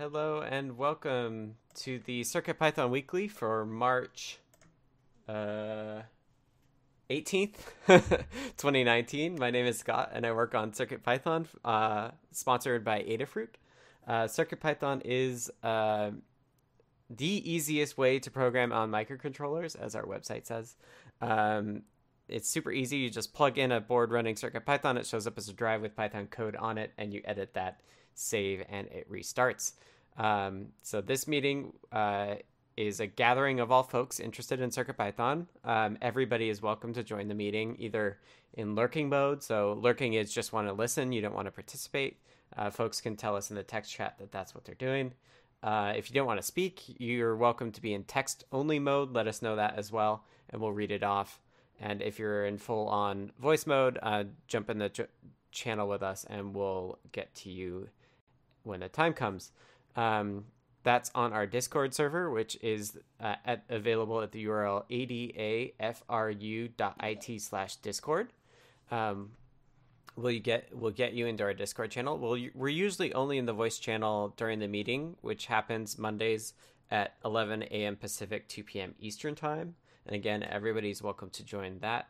Hello and welcome to the CircuitPython Weekly for March uh, 18th, 2019. My name is Scott and I work on CircuitPython, uh, sponsored by Adafruit. Uh, CircuitPython is uh, the easiest way to program on microcontrollers, as our website says. Um, it's super easy. You just plug in a board running CircuitPython. It shows up as a drive with Python code on it, and you edit that, save, and it restarts. Um, so this meeting uh, is a gathering of all folks interested in CircuitPython. Um, everybody is welcome to join the meeting, either in lurking mode. So lurking is just want to listen, you don't want to participate. Uh, folks can tell us in the text chat that that's what they're doing. Uh, if you don't want to speak, you're welcome to be in text only mode. Let us know that as well, and we'll read it off. And if you're in full on voice mode, uh, jump in the ch- channel with us and we'll get to you when the time comes. Um, that's on our Discord server, which is uh, at, available at the URL adafru.it slash discord. Um, will you get will get you into our Discord channel. Well, we're usually only in the voice channel during the meeting, which happens Mondays at 11 a.m. Pacific, 2 p.m. Eastern time. And again, everybody's welcome to join that.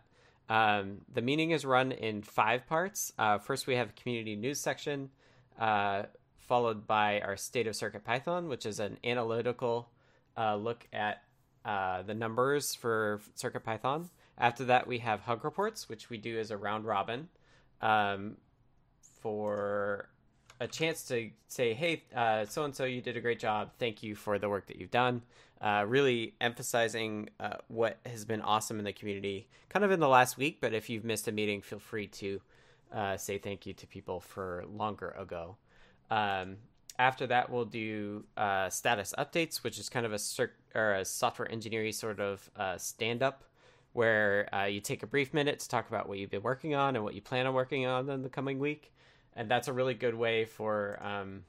Um, the meeting is run in five parts. Uh, first, we have a community news section, uh, followed by our state of Circuit Python, which is an analytical uh, look at uh, the numbers for Circuit Python. After that, we have hug reports, which we do as a round robin um, for a chance to say, hey, so and so, you did a great job. Thank you for the work that you've done. Uh, really emphasizing uh, what has been awesome in the community kind of in the last week. But if you've missed a meeting, feel free to uh, say thank you to people for longer ago. Um, after that, we'll do uh, status updates, which is kind of a, cir- or a software engineering sort of uh, stand up where uh, you take a brief minute to talk about what you've been working on and what you plan on working on in the coming week and that's a really good way for um,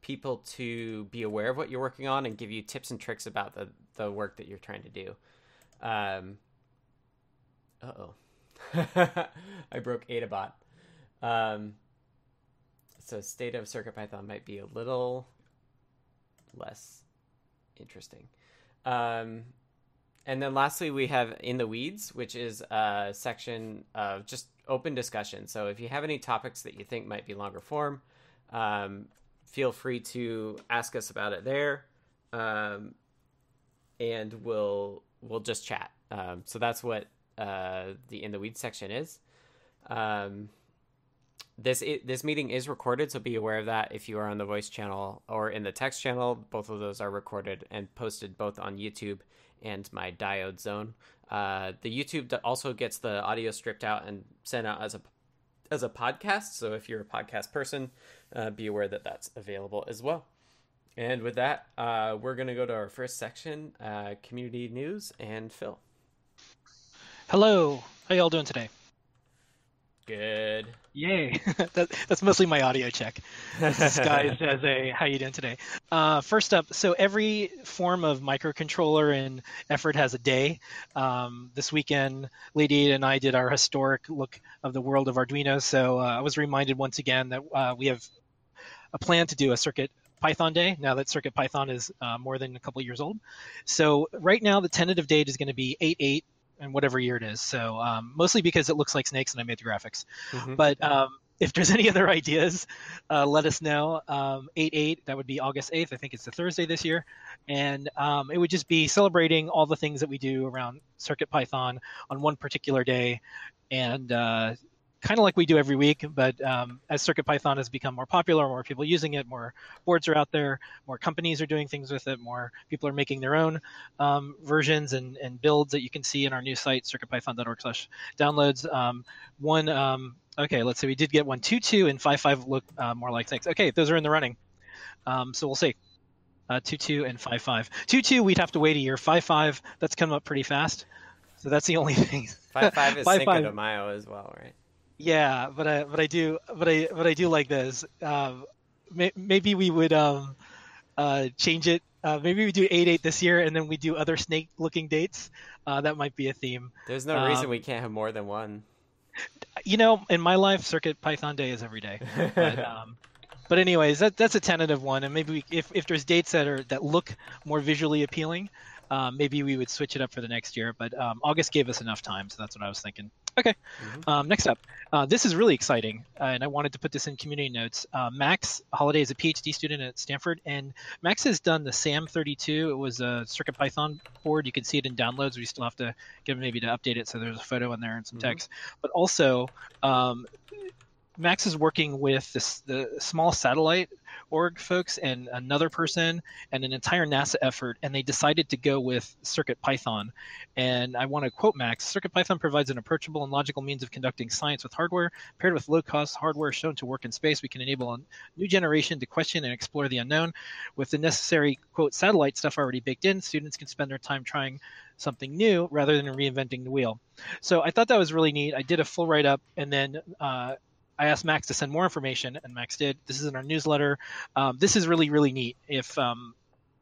people to be aware of what you're working on and give you tips and tricks about the, the work that you're trying to do. Um, oh, I broke Adabot. Um, so state of CircuitPython might be a little less interesting. Um, and then lastly, we have In the Weeds, which is a section of just open discussion. So if you have any topics that you think might be longer form, um, feel free to ask us about it there, um, and we'll we'll just chat. Um, so that's what uh, the in the weeds section is. Um, this this meeting is recorded, so be aware of that. If you are on the voice channel or in the text channel, both of those are recorded and posted both on YouTube and my diode zone. Uh, the YouTube also gets the audio stripped out and sent out as a as a podcast. So if you're a podcast person, uh, be aware that that's available as well. And with that, uh, we're going to go to our first section, uh, community news, and Phil. Hello, how y'all doing today? Good. Yay! that, that's mostly my audio check. Disguised as a how you doing today? Uh, first up, so every form of microcontroller in effort has a day. Um, this weekend, Lady Ada and I did our historic look of the world of Arduino. So uh, I was reminded once again that uh, we have a plan to do a circuit Python day now that Circuit Python is uh, more than a couple years old. So right now the tentative date is going to be 8.8 and whatever year it is. So um, mostly because it looks like snakes and I made the graphics. Mm-hmm. But um, if there's any other ideas, uh, let us know. Um, 8-8, that would be August 8th. I think it's a Thursday this year. And um, it would just be celebrating all the things that we do around Circuit Python on one particular day and uh, kind of like we do every week, but um, as CircuitPython has become more popular, more people using it, more boards are out there, more companies are doing things with it, more people are making their own um, versions and, and builds that you can see in our new site, circuitpython.org/downloads. Um, one, um, okay, let's see, we did get one two two and five five look uh, more like six. Okay, those are in the running, um, so we'll see. Uh, two two and five five. Two two, we'd have to wait a year. Five five, that's come up pretty fast. So that's the only thing. Five five is five, Cinco five. de Mayo as well, right? Yeah, but I but I do but I but I do like this. Um, may, maybe we would um, uh, change it. Uh, maybe we do eight eight this year, and then we do other snake looking dates. Uh, that might be a theme. There's no um, reason we can't have more than one. You know, in my life, Circuit Python Day is every day. But, um, but anyways, that that's a tentative one, and maybe we, if if there's dates that are that look more visually appealing, um, maybe we would switch it up for the next year. But um, August gave us enough time, so that's what I was thinking. Okay, mm-hmm. um, next up, uh, this is really exciting, uh, and I wanted to put this in community notes. Uh, Max Holliday is a PhD student at Stanford, and Max has done the SAM32. It was a Circuit Python board. You can see it in downloads. We still have to get maybe to update it, so there's a photo in there and some mm-hmm. text. But also, um, Max is working with this, the small satellite org folks and another person and an entire NASA effort, and they decided to go with Circuit Python. And I want to quote Max Circuit Python provides an approachable and logical means of conducting science with hardware. Paired with low cost hardware shown to work in space, we can enable a new generation to question and explore the unknown. With the necessary, quote, satellite stuff already baked in, students can spend their time trying something new rather than reinventing the wheel. So I thought that was really neat. I did a full write up and then uh, I asked Max to send more information, and Max did. This is in our newsletter. Um, this is really really neat. If um,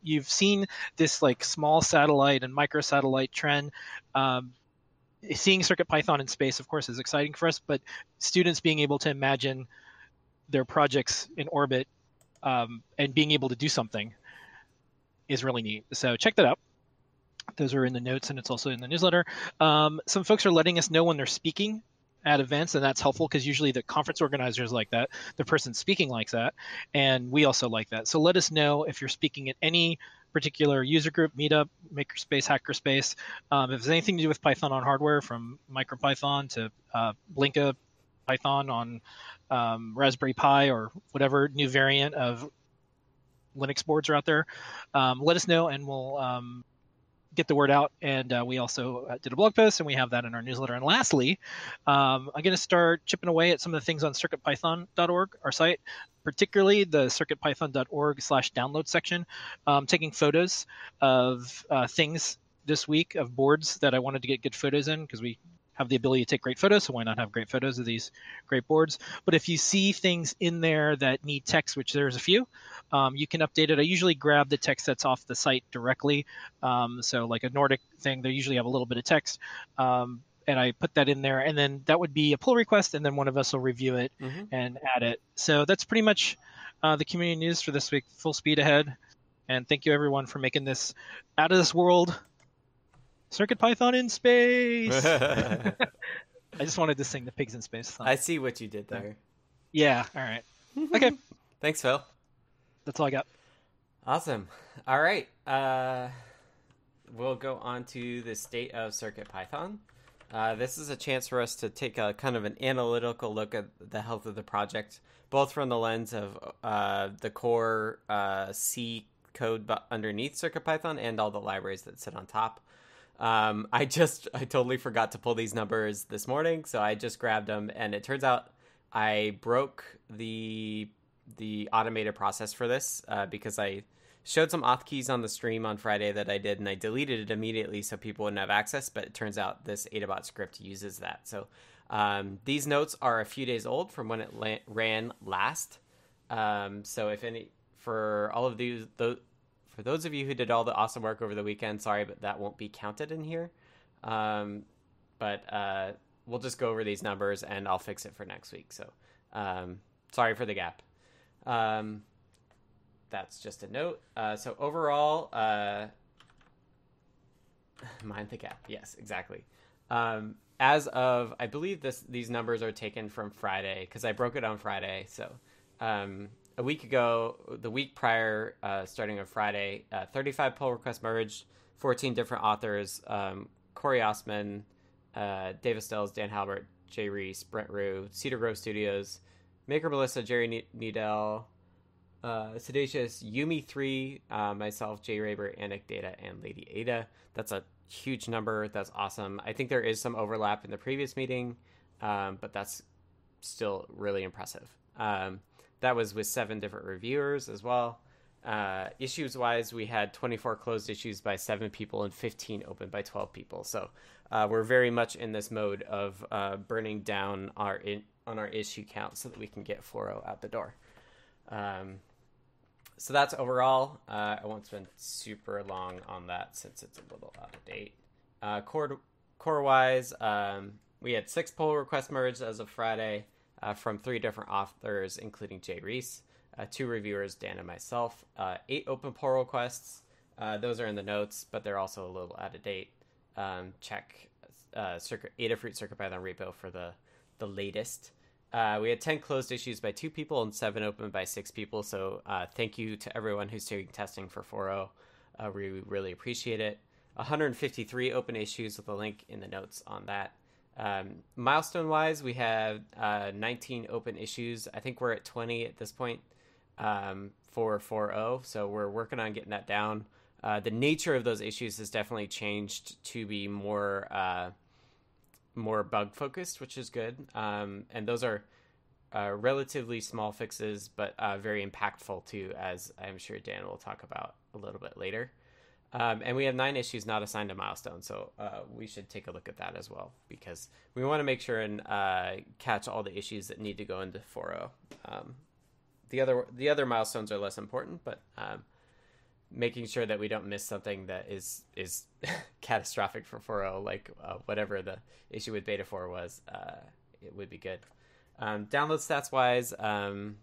you've seen this like small satellite and micro satellite trend. Um, seeing Circuit Python in space, of course, is exciting for us, but students being able to imagine their projects in orbit um, and being able to do something is really neat. So check that out. Those are in the notes and it's also in the newsletter. Um, some folks are letting us know when they're speaking at events and that's helpful because usually the conference organizers like that the person speaking likes that and we also like that. So let us know if you're speaking at any particular user group meetup makerspace hackerspace. Um, if there's anything to do with python on hardware from micropython to uh, blinka python on um, raspberry pi or whatever new variant of linux boards are out there um, let us know and we'll um, get the word out. And uh, we also uh, did a blog post, and we have that in our newsletter. And lastly, um, I'm going to start chipping away at some of the things on CircuitPython.org, our site, particularly the CircuitPython.org/download section. Um, taking photos of uh, things this week of boards that I wanted to get good photos in because we have the ability to take great photos, so why not have great photos of these great boards? But if you see things in there that need text, which there's a few, um, you can update it. I usually grab the text that's off the site directly. Um, so like a Nordic thing, they usually have a little bit of text. Um, and I put that in there, and then that would be a pull request, and then one of us will review it mm-hmm. and add it. So that's pretty much uh, the community news for this week. Full speed ahead, and thank you everyone for making this out of this world Circuit Python in space. I just wanted to sing the pigs in space song. I see what you did there. Yeah. All right. Okay. Thanks, Phil. That's all I got. Awesome. All right. Uh, we'll go on to the state of Circuit Python. Uh, this is a chance for us to take a kind of an analytical look at the health of the project, both from the lens of uh, the core uh, C code underneath CircuitPython and all the libraries that sit on top. Um, I just I totally forgot to pull these numbers this morning, so I just grabbed them, and it turns out I broke the the automated process for this uh, because I showed some auth keys on the stream on Friday that I did, and I deleted it immediately so people wouldn't have access. But it turns out this Adabot script uses that. So um, these notes are a few days old from when it la- ran last. Um, so if any for all of these those for those of you who did all the awesome work over the weekend, sorry, but that won't be counted in here. Um, but uh, we'll just go over these numbers and I'll fix it for next week. So um, sorry for the gap. Um, that's just a note. Uh, so overall, uh, mind the gap. Yes, exactly. Um, as of, I believe this these numbers are taken from Friday because I broke it on Friday. So um, a week ago, the week prior, uh, starting on Friday, uh, 35 pull requests merged, 14 different authors um, Corey Osman, uh, Dave Astels, Dan Halbert, Jay Reese, Brent Rue, Cedar Grove Studios, Maker Melissa, Jerry Needell, uh, Siddacious, Yumi3, uh, myself, Jay Raber, Anecdata, and Lady Ada. That's a huge number. That's awesome. I think there is some overlap in the previous meeting, um, but that's still really impressive. Um, that was with seven different reviewers as well. Uh, issues wise, we had 24 closed issues by seven people and 15 open by 12 people. So uh, we're very much in this mode of uh, burning down our in, on our issue count so that we can get 4.0 out the door. Um, so that's overall. Uh, I won't spend super long on that since it's a little out of date. Uh, core core wise, um, we had six pull requests merged as of Friday uh, from three different authors, including Jay Reese. uh, two reviewers, Dan and myself. Uh, eight open pull requests. Uh, those are in the notes, but they're also a little out of date. Um, check uh, Circuit Adafruit CircuitPython repo for the the latest. Uh, we had 10 closed issues by two people and seven open by six people. So uh, thank you to everyone who's doing testing for 4.0. Uh, we really appreciate it. 153 open issues with a link in the notes on that. Um, milestone wise, we have uh, 19 open issues. I think we're at 20 at this point um, for 4.0. So we're working on getting that down. Uh, the nature of those issues has definitely changed to be more uh, more bug focused, which is good. Um, and those are uh, relatively small fixes, but uh, very impactful too, as I'm sure Dan will talk about a little bit later. Um, and we have nine issues not assigned a milestone, so uh, we should take a look at that as well because we want to make sure and uh, catch all the issues that need to go into 4.0. Um, the other the other milestones are less important, but um, making sure that we don't miss something that is is catastrophic for 4.0, like uh, whatever the issue with Beta 4 was, uh, it would be good. Um, download stats wise, um,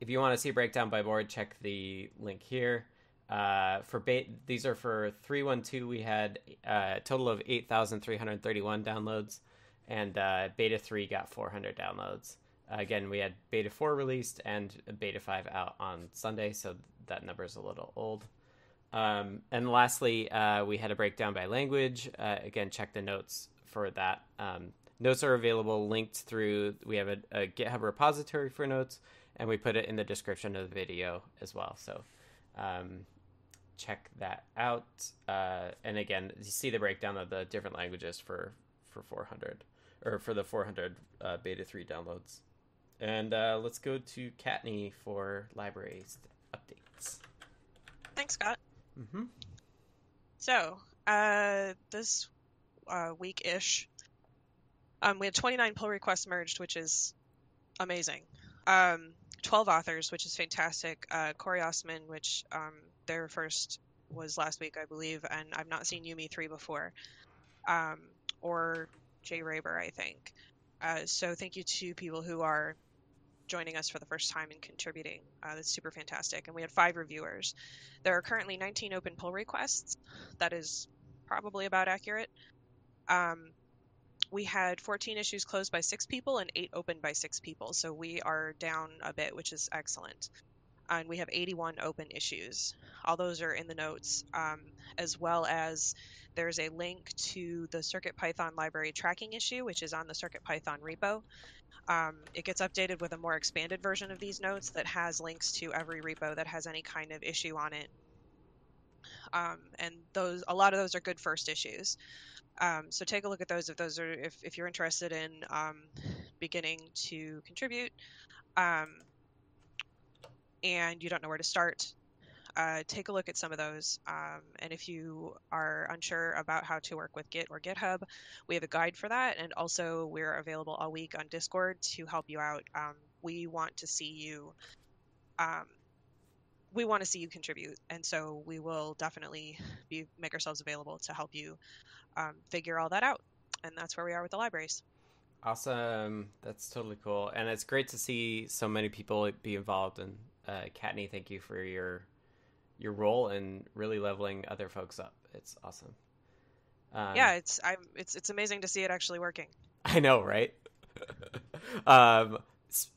if you want to see breakdown by board, check the link here. Uh, for beta, these are for 312. We had uh, a total of 8,331 downloads, and uh, beta 3 got 400 downloads. again, we had beta 4 released and beta 5 out on Sunday, so that number is a little old. Um, and lastly, uh, we had a breakdown by language. Uh, again, check the notes for that. Um, notes are available linked through, we have a, a, GitHub repository for notes, and we put it in the description of the video as well. So um, check that out. Uh, and again, you see the breakdown of the different languages for, for 400 or for the 400 uh, beta 3 downloads. And uh, let's go to Kattni for libraries updates. Thanks, Scott. Mm-hmm. So, uh, this uh, week ish, um, we had 29 pull requests merged, which is amazing. Um, 12 authors, which is fantastic. Uh, Corey Ostman, which um, their first was last week, I believe, and I've not seen Yumi 3 before. Um, or Jay Raber, I think. Uh, so, thank you to people who are joining us for the first time and contributing. Uh, that's super fantastic. And we had five reviewers. There are currently 19 open pull requests. That is probably about accurate. Um, we had 14 issues closed by six people and eight open by six people. So we are down a bit, which is excellent. And we have 81 open issues. All those are in the notes, um, as well as there's a link to the CircuitPython library tracking issue, which is on the CircuitPython repo. Um, it gets updated with a more expanded version of these notes that has links to every repo that has any kind of issue on it. Um, and those, a lot of those are good first issues. Um, so take a look at those if those are if, if you're interested in um, beginning to contribute um, and you don't know where to start uh, take a look at some of those. Um, and if you are unsure about how to work with Git or GitHub, we have a guide for that. And also, we're available all week on Discord to help you out. Um, we want to see you. Um, we want to see you contribute, and so we will definitely be make ourselves available to help you um, figure all that out. And that's where we are with the libraries. Awesome, that's totally cool, and it's great to see so many people be involved. And uh, Kattni, thank you for your your role in really leveling other folks up. It's awesome. Um, yeah, it's I'm it's it's amazing to see it actually working. I know, right? um,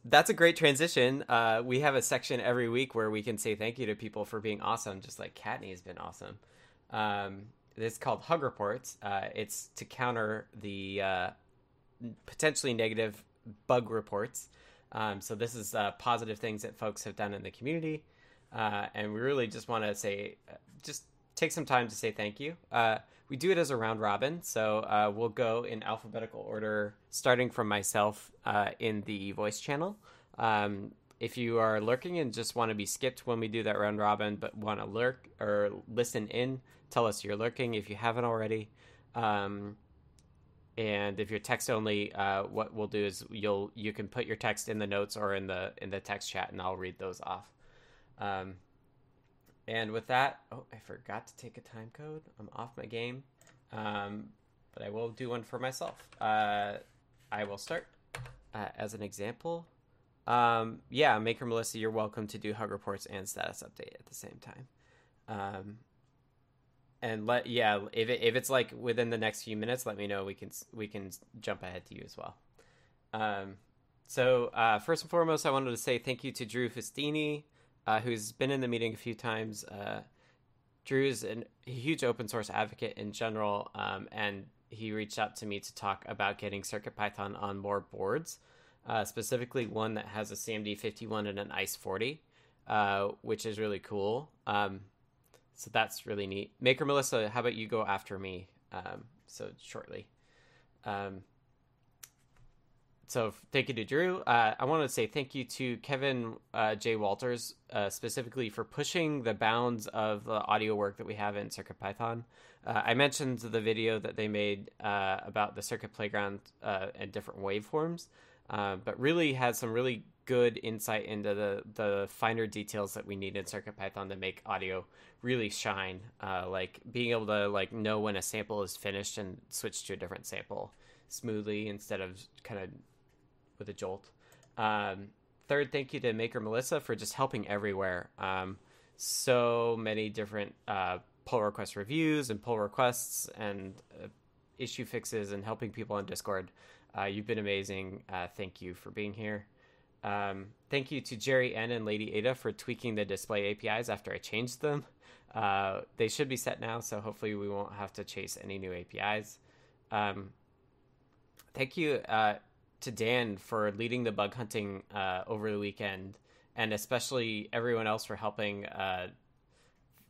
that's a great transition. Uh, we have a section every week where we can say thank you to people for being awesome, just like Kattni has been awesome. Um, it's called Hug Reports. Uh, it's to counter the uh, potentially negative bug reports. Um, so this is uh, positive things that folks have done in the community. Uh, and we really just want to say, uh, just take some time to say thank you. Uh, we do it as a round robin, so uh, we'll go in alphabetical order, starting from myself uh, in the voice channel. Um, if you are lurking and just want to be skipped when we do that round robin, but want to lurk or listen in, tell us you're lurking if you haven't already. Um, and if you're text only, uh, what we'll do is you'll you can put your text in the notes or in the in the text chat, and I'll read those off. Um, and with that, oh, I forgot to take a time code. I'm off my game, um, but I will do one for myself. Uh, I will start uh, as an example. um, yeah, Maker Melissa, you're welcome to do hug reports and status update at the same time. And let yeah, if it, if it's like within the next few minutes, let me know. We can we can jump ahead to you as well. Um, so uh, first and foremost, I wanted to say thank you to Drew Fustini, uh, who's been in the meeting a few times. Uh, is a huge open source advocate in general, um, and he reached out to me to talk about getting CircuitPython on more boards, uh, specifically one that has a SAMD51 and an iCE40, uh, which is really cool. Um, so that's really neat. Maker Melissa, how about you go after me? Um, so shortly. Um, so thank you to Drew. Uh, I want to say thank you to Kevin uh, J. Walters uh, specifically for pushing the bounds of the audio work that we have in CircuitPython. Uh, I mentioned the video that they made uh, about the Circuit Playground uh, and different waveforms, but really had some really good insight into the the finer details that we need in CircuitPython to make audio really shine. like being able to like know when a sample is finished and switch to a different sample smoothly instead of kind of with a jolt. Um, third, thank you to Maker Melissa for just helping everywhere. Um, so many different uh, pull request reviews and pull requests and uh, issue fixes and helping people on Discord. Uh, you've been amazing. Uh, thank you for being here. Um, thank you to Jerry N and Lady Ada for tweaking the display APIs after I changed them. Uh, they should be set now, so hopefully we won't have to chase any new APIs. Um, thank you uh, to Dan for leading the bug hunting uh, over the weekend, and especially everyone else for helping. Uh,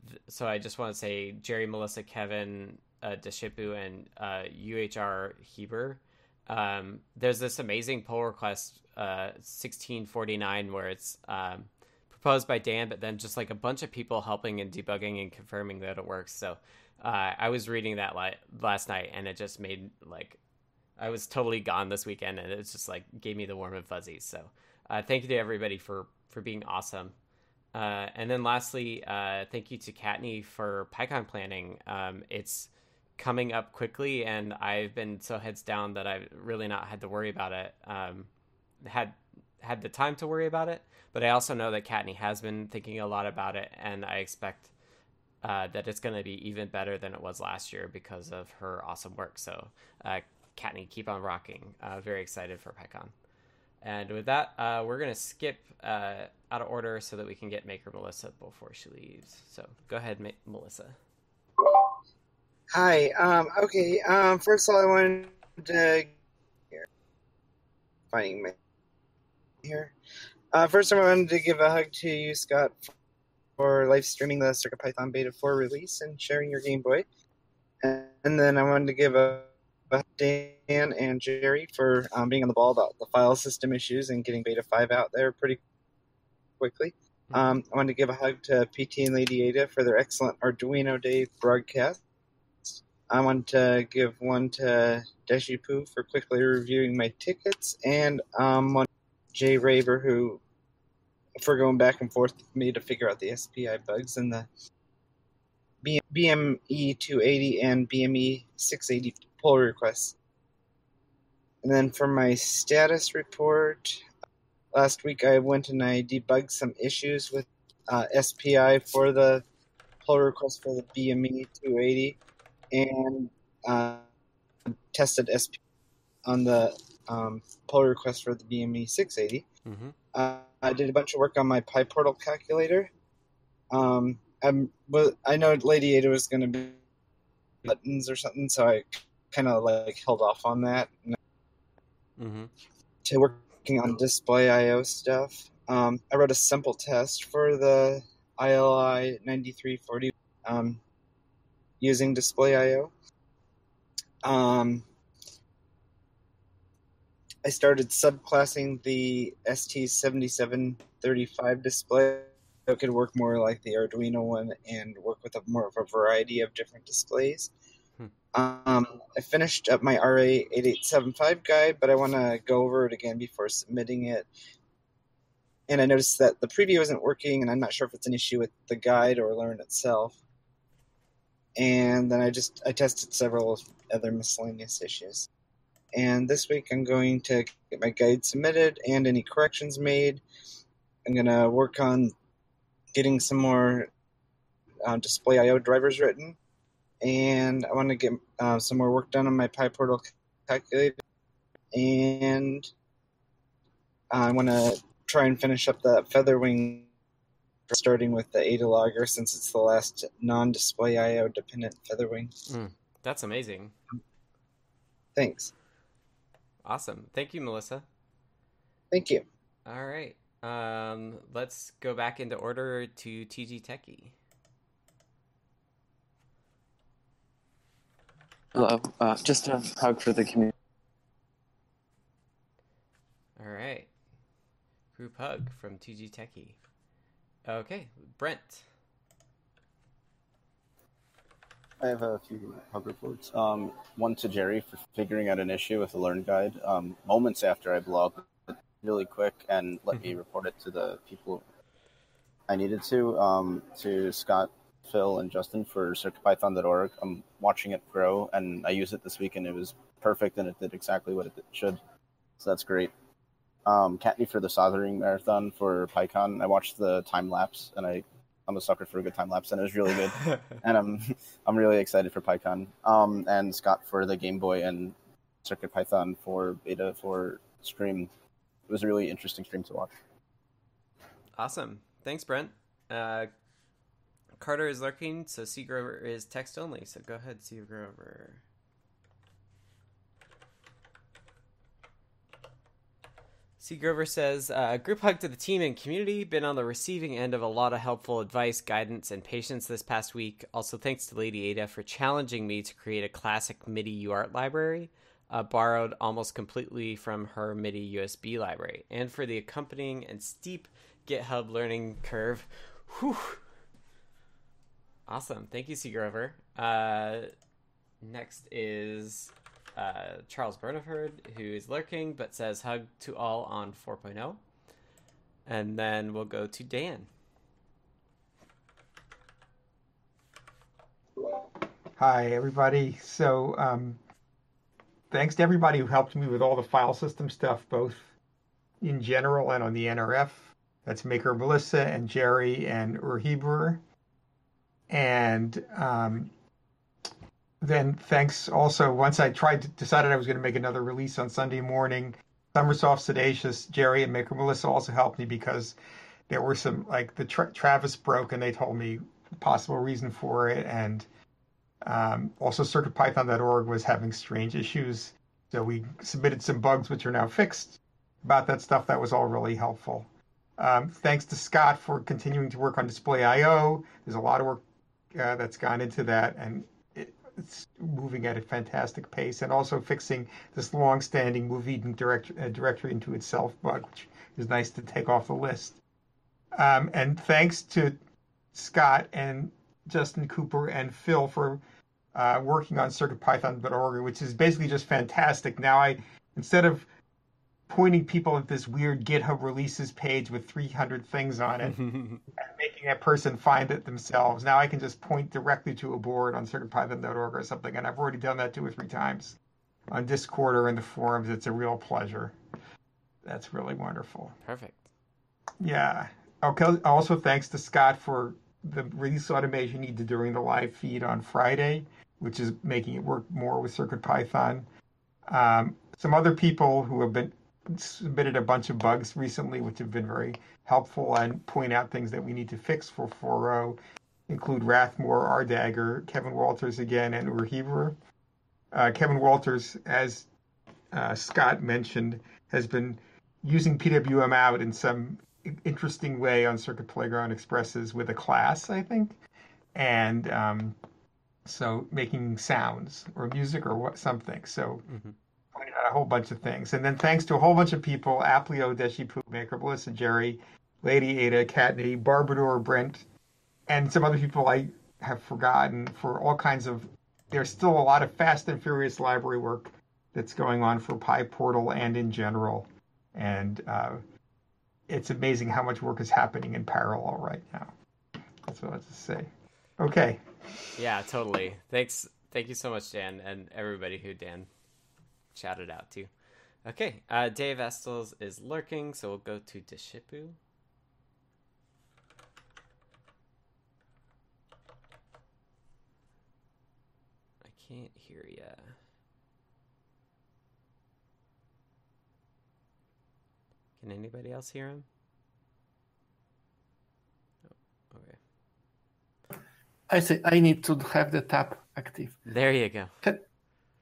th- so I just want to say Jerry, Melissa, Kevin, uh, Deshipu, and UHR uh, Heber. Um, there's this amazing pull request, 1649, uh, where it's um, proposed by Dan, but then just like a bunch of people helping and debugging and confirming that it works. So uh, I was reading that li- last night, and it just made like I was totally gone this weekend, and it's just like gave me the warm and fuzzies. So, uh, thank you to everybody for for being awesome. Uh, and then lastly, uh, thank you to Kattni for PyCon planning. Um, it's coming up quickly, and I've been so heads down that I've really not had to worry about it. Um, had had the time to worry about it, but I also know that Kattni has been thinking a lot about it, and I expect uh, that it's going to be even better than it was last year because of her awesome work. So, uh, Kattni, keep on rocking. Uh, very excited for PyCon. And with that, uh, we're going to skip uh, out of order so that we can get Maker Melissa before she leaves. So go ahead, Ma- Melissa. Hi. Um, okay. Um, first of all, I wanted to finding my here. Uh, first, I wanted to give a hug to you, Scott, for live streaming the CircuitPython Beta 4 release and sharing your Game Boy. And, and then I wanted to give a Dan and Jerry for um, being on the ball about the file system issues and getting Beta 5 out there pretty quickly. Um, I wanted to give a hug to PT and Lady Ada for their excellent Arduino Day broadcast. I want to give one to Deshipu for quickly reviewing my tickets, and um, one Jay Raber who for going back and forth with me to figure out the SPI bugs and the BME 280 and BME 680 pull requests. And then for my status report, last week I went and I debugged some issues with uh, SPI for the pull request for the BME 280 and uh, tested SP on the um, pull request for the BME 680. Mm-hmm. Uh, I did a bunch of work on my PyPortal calculator. Um, I'm, well, I know Lady Ada was going to be buttons or something, so I kind of like held off on that mm-hmm. to working on display IO stuff. Um, I wrote a simple test for the ILI 9340 um, using display IO. Um, I started subclassing the ST7735 display so it could work more like the Arduino one and work with a, more of a variety of different displays. Um, I finished up my RA8875 guide, but I want to go over it again before submitting it. And I noticed that the preview isn't working, and I'm not sure if it's an issue with the guide or Learn itself. And then I just I tested several other miscellaneous issues. And this week I'm going to get my guide submitted and any corrections made. I'm to work on getting some more uh, display IO drivers written. And I want to get uh, some more work done on my PyPortal calculator. And I want to try and finish up the Featherwing starting with the Adalogger since it's the last non-display IO dependent Featherwing. Mm, that's amazing. Thanks. Awesome. Thank you, Melissa. Thank you. All right. Um, let's go back into order to TG Techie. Hello. Uh, just a hug for the community. All right. Group hug from TG Techie. Okay, Brent. I have a few hug reports. Um, one to Jerry for figuring out an issue with the Learn Guide. Um, moments after I blogged really quick and let me report it to the people I needed to. Um, to Scott, Phil, and Justin for CircuitPython.org. I'm watching it grow, and I used it this week, and it was perfect, and it did exactly what it should. So that's great um, Kattni for the soldering marathon for PyCon. I watched the time lapse, and I I'm a sucker for a good time lapse, and it was really good. and I'm I'm really excited for PyCon. Um, and Scott for the Game Boy and Circuit Python for beta for stream. It was a really interesting stream to watch. Awesome, thanks, Brent. Uh, Carter is lurking, so C Grover is text only. So go ahead, C Grover. C. Grover says, uh, group hug to the team and community. Been on the receiving end of a lot of helpful advice, guidance, and patience this past week. Also, thanks to Lady Ada for challenging me to create a classic MIDI UART library, uh, borrowed almost completely from her MIDI USB library, and for the accompanying and steep GitHub learning curve. Whew. Awesome. Thank you, C. Grover. Uh, next is uh, Charles Burniford, who is lurking but says hug to all on 4.0. And then we'll go to Dan. Hi, everybody. So, um, thanks to everybody who helped me with all the file system stuff, both in general and on the NRF. That's Maker Melissa and Jerry and Urheber. And um, then thanks also once I tried to decided I was going to make another release on Sunday morning. Sommersoft Siddacious, Jerry and Maker Melissa also helped me because there were some like the tra- Travis broke and they told me possible reason for it and um, also CircuitPython.org was having strange issues, so we submitted some bugs which are now fixed about that stuff. That was all really helpful. Um, thanks to Scott for continuing to work on Display I/O. There's a lot of work uh, that's gone into that, and it's moving at a fantastic pace, and also fixing this long-standing moving direct, uh, directory into itself bug, which is nice to take off the list. Um, and thanks to Scott and Justin Cooper and Phil for uh, working on CircuitPython.org, which is basically just fantastic. Now I, instead of pointing people at this weird GitHub releases page with 300 things on it making a person find it themselves. Now I can just point directly to a board on CircuitPython.org or something, and I've already done that two or three times on Discord or in the forums. It's a real pleasure. That's really wonderful. Perfect. Yeah. Okay. Also, thanks to Scott for the release automation he did during the live feed on Friday, which is making it work more with CircuitPython. Um, some other people who have been submitted a bunch of bugs recently, which have been very helpful and point out things that we need to fix for 4.0, include Rathmore, RDagger, Kevin Walters again, and Urheber. Uh, Kevin Walters, as uh, Scott mentioned, has been using PWM out in some interesting way on Circuit Playground Expresses with a class, I think, and um, so making sounds or music or what something. So mm-hmm a whole bunch of things. And then thanks to a whole bunch of people, Applio, Deshi Maker, Melissa, Jerry, Lady Ada, Kattni, Barbador, Brent, and some other people I have forgotten for all kinds of. There's still a lot of fast and furious library work that's going on for PyPortal and in general. And uh, it's amazing how much work is happening in parallel right now. That's what I have to say. Okay. Yeah, totally. Thanks. Thank you so much, Dan, and everybody who Dan shouted out to. Okay, uh, Dave Astels is lurking, so we'll go to Deshipu. I can't hear ya. Can anybody else hear him? Oh, okay. I say I need to have the tab active. There you go.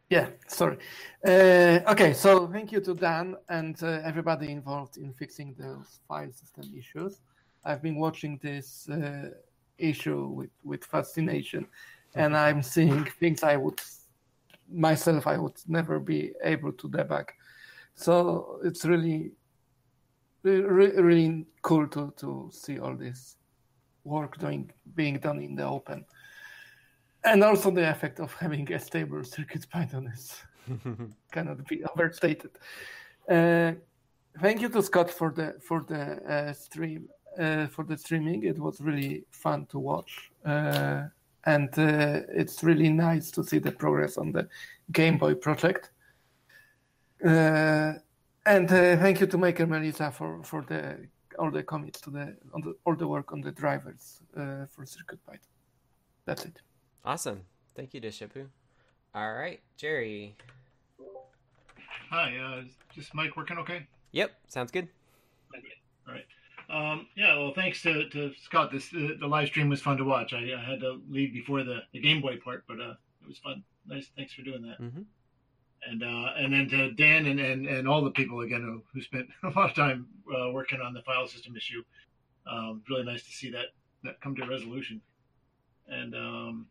Yeah, sorry. Uh, okay, so thank you to Dan and uh, everybody involved in fixing those file system issues. I've been watching this uh, issue with, with fascination, and I'm seeing things I would myself I would never be able to debug. So it's really, really, really cool to, to see all this work doing being done in the open and also the effect of having a stable circuit Python is cannot be overstated. Uh, thank you to Scott for the for the uh, stream uh, for the streaming. It was really fun to watch, uh, and uh, it's really nice to see the progress on the Game Boy project. Uh, and thank you to Maker Melissa for for the all the commits to the on the all the work on the drivers for Circuit Python. That's it. Awesome. Thank you, Deshipu. All right, Jerry. Hi, uh, is this mic working okay? Yep, sounds good. All right. Um, yeah, well, thanks to, to Scott. This uh, the live stream was fun to watch. I, I had to leave before the, the Game Boy part, but uh, it was fun. Nice, thanks for doing that. Mm-hmm. And uh, and then to Dan and, and, and all the people again who, who spent a lot of time uh, working on the file system issue. Um, really nice to see that that come to resolution. And um,